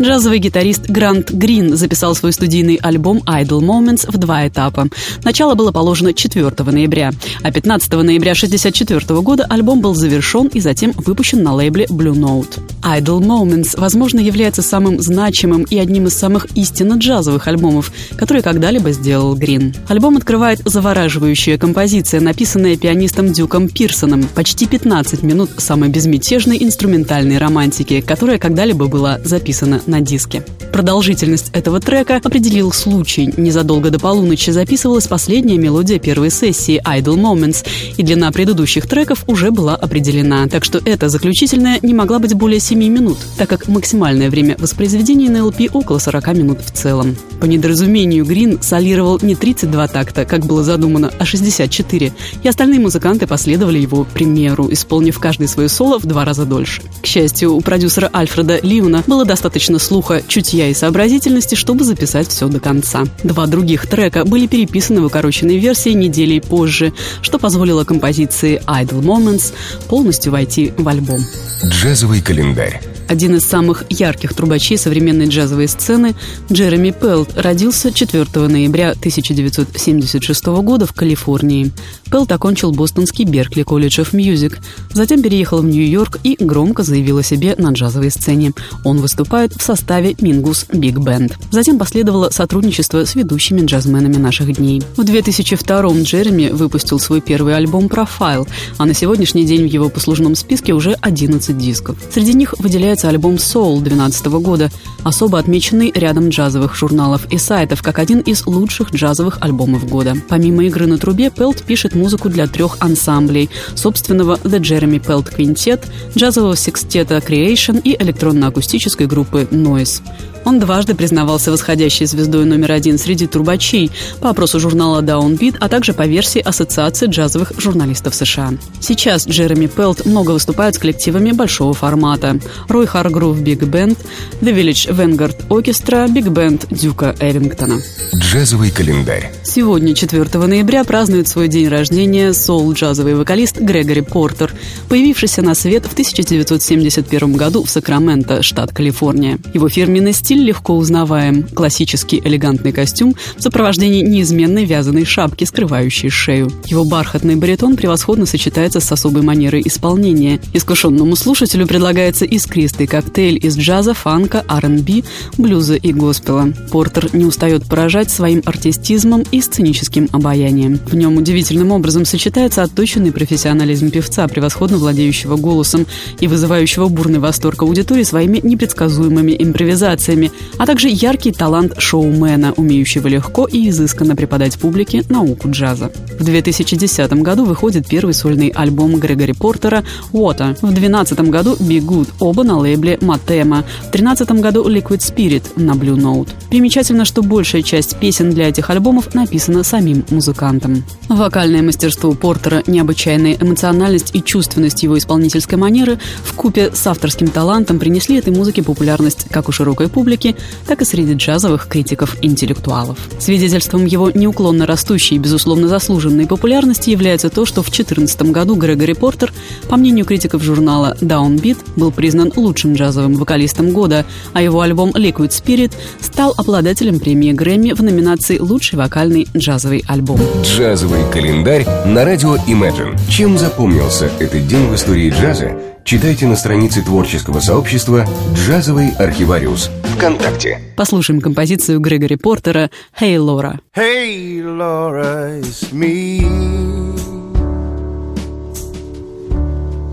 Джазовый гитарист Грант Грин записал свой студийный альбом Idle Moments в два этапа. Начало было положено 4 ноября, а 15 ноября 1964 года альбом был завершен и затем выпущен на лейбле Blue Note. Idle Moments, возможно, является самым значимым и одним из самых истинно джазовых альбомов, который когда-либо сделал Грин. Альбом открывает завораживающая композиция, написанная пианистом Дюком Пирсоном, почти 15 минут самой безмятежной инструментальной романтики, которая когда-либо была записана на диске. Продолжительность этого трека определил случай. Незадолго до полуночи записывалась последняя мелодия первой сессии Idle Moments, и длина предыдущих треков уже была определена, так что эта заключительная не могла быть более 7 минут, так как максимальное время воспроизведения на LP около 40 минут в целом. По недоразумению Грин солировал не 32 такта, как было задумано, а 64, и остальные музыканты последовали его примеру, исполнив каждый свое соло в два раза дольше. К счастью, у продюсера Альфреда Лиуна было достаточно слуха, чутья и сообразительности, чтобы записать все до конца. Два других трека были переписаны в укороченной версии неделей позже, что позволило композиции «Idle Moments» полностью войти в альбом. Джазовый календарь. Один из самых ярких трубачей современной джазовой сцены, Джереми Пелт, родился 4 ноября 1976 года в Калифорнии. Пелт окончил Бостонский Berklee College of Music, затем переехал в Нью-Йорк и громко заявил о себе на джазовой сцене. Он выступает в составе Mingus Big Band. Затем последовало сотрудничество с ведущими джазменами наших дней. В 2002 Джереми выпустил свой первый альбом «Profile», а на сегодняшний день в его послужном списке уже 11 дисков. Среди них выделяется называется альбом «Soul» 2012 года, особо отмеченный рядом джазовых журналов и сайтов как один из лучших джазовых альбомов года. Помимо игры на трубе, Пелт пишет музыку для трех ансамблей – собственного The Jeremy Pelt Quintet, джазового секстета Creation и электронно-акустической группы Noise. Он дважды признавался восходящей звездой номер один среди трубачей по опросу журнала Downbeat, а также по версии Ассоциации джазовых журналистов США. Сейчас Джереми Пелт много выступает с коллективами большого формата. Roy Hargrove Big Band, The Village Vanguard Orchestra, биг-бенд Дюка Эллингтона. Джазовый календарь. Сегодня, 4 ноября, празднует свой день рождения соул-джазовый вокалист Грегори Портер, появившийся на свет в 1971 году в Сакраменто, штат Калифорния. Его фирменный стиль Стиль легко узнаваем. Классический элегантный костюм в сопровождении неизменной вязаной шапки, скрывающей шею. Его бархатный баритон превосходно сочетается с особой манерой исполнения. Искушенному слушателю предлагается искристый коктейль из джаза, фанка, R&B, блюза и госпела. Портер не устает поражать своим артистизмом и сценическим обаянием. В нем удивительным образом сочетается отточенный профессионализм певца, превосходно владеющего голосом и вызывающего бурный восторг аудитории своими непредсказуемыми импровизациями, артистами, а также яркий талант шоумена, умеющего легко и изысканно преподать публике науку джаза. В 2010 году выходит первый сольный альбом Грегори Портера «Water», в 2012 году «Be Good», оба на лейбле «Матема», в 2013 году «Liquid Spirit» на Blue Note. Примечательно, что большая часть песен для этих альбомов написана самим музыкантом. Вокальное мастерство Портера, необычайная эмоциональность и чувственность его исполнительской манеры в купе с авторским талантом принесли этой музыке популярность как у широкой публики, публики, так и среди джазовых критиков-интеллектуалов. Свидетельством его неуклонно растущей и, безусловно, заслуженной популярности является то, что в 2014 году Грегори Портер, по мнению критиков журнала Downbeat, был признан лучшим джазовым вокалистом года, а его альбом Liquid Spirit стал обладателем премии Грэмми в номинации «Лучший вокальный джазовый альбом». Джазовый календарь на радио Imagine. Чем запомнился этот день в истории джаза? Читайте на странице творческого сообщества «Джазовый архивариус» ВКонтакте. Послушаем композицию Грегори Портера «Hey, Laura». Hey, Laura, it's me.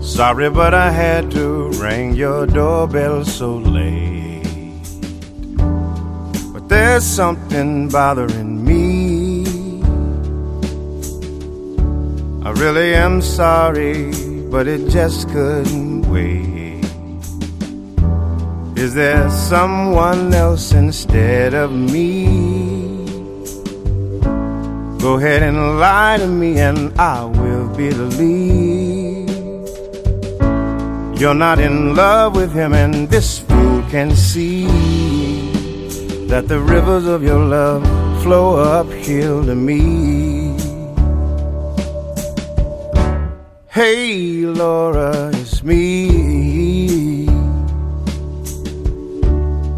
Sorry, but I had to ring your doorbell so late. But there's something bothering me. I really am sorry but it just couldn't wait. Is there someone else instead of me? Go ahead and lie to me, and I will believe. You're not in love with him, and this fool can see. that the rivers of your love flow uphill to me. Hey, Laura, it's me.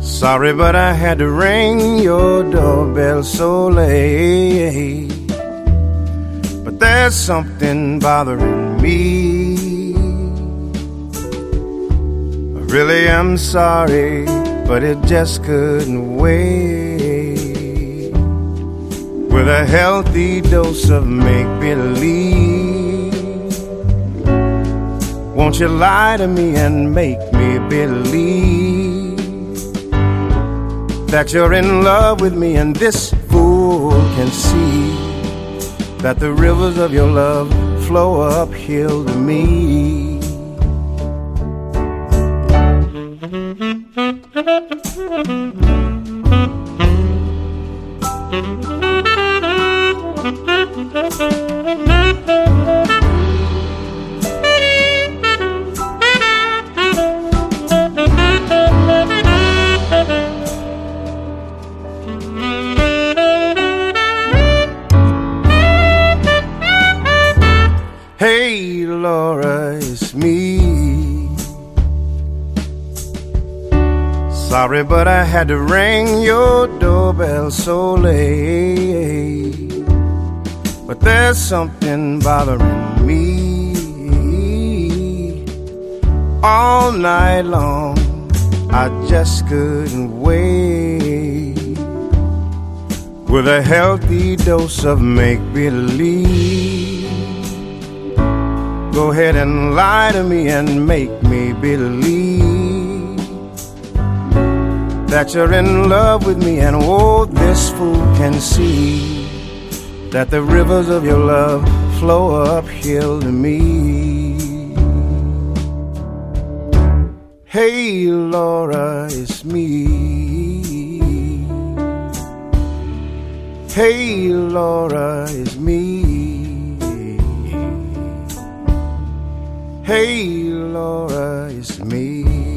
Sorry, but I had to ring your doorbell so late. But there's something bothering me. I really am sorry, but it just couldn't wait. With a healthy dose of make believe. Won't you lie to me and make me believe? that you're in love with me, and this fool can see that the rivers of your love flow uphill to me. Sorry, but I had to ring your doorbell so late. But there's something bothering me. All night long, I just couldn't wait. With a healthy dose of make believe. Go ahead and lie to me and make me believe that you're in love with me, and oh, this fool can see that the rivers of your love flow uphill to me. Hey, Laura, it's me. Hey, Laura, it's me. Hey, Laura, it's me.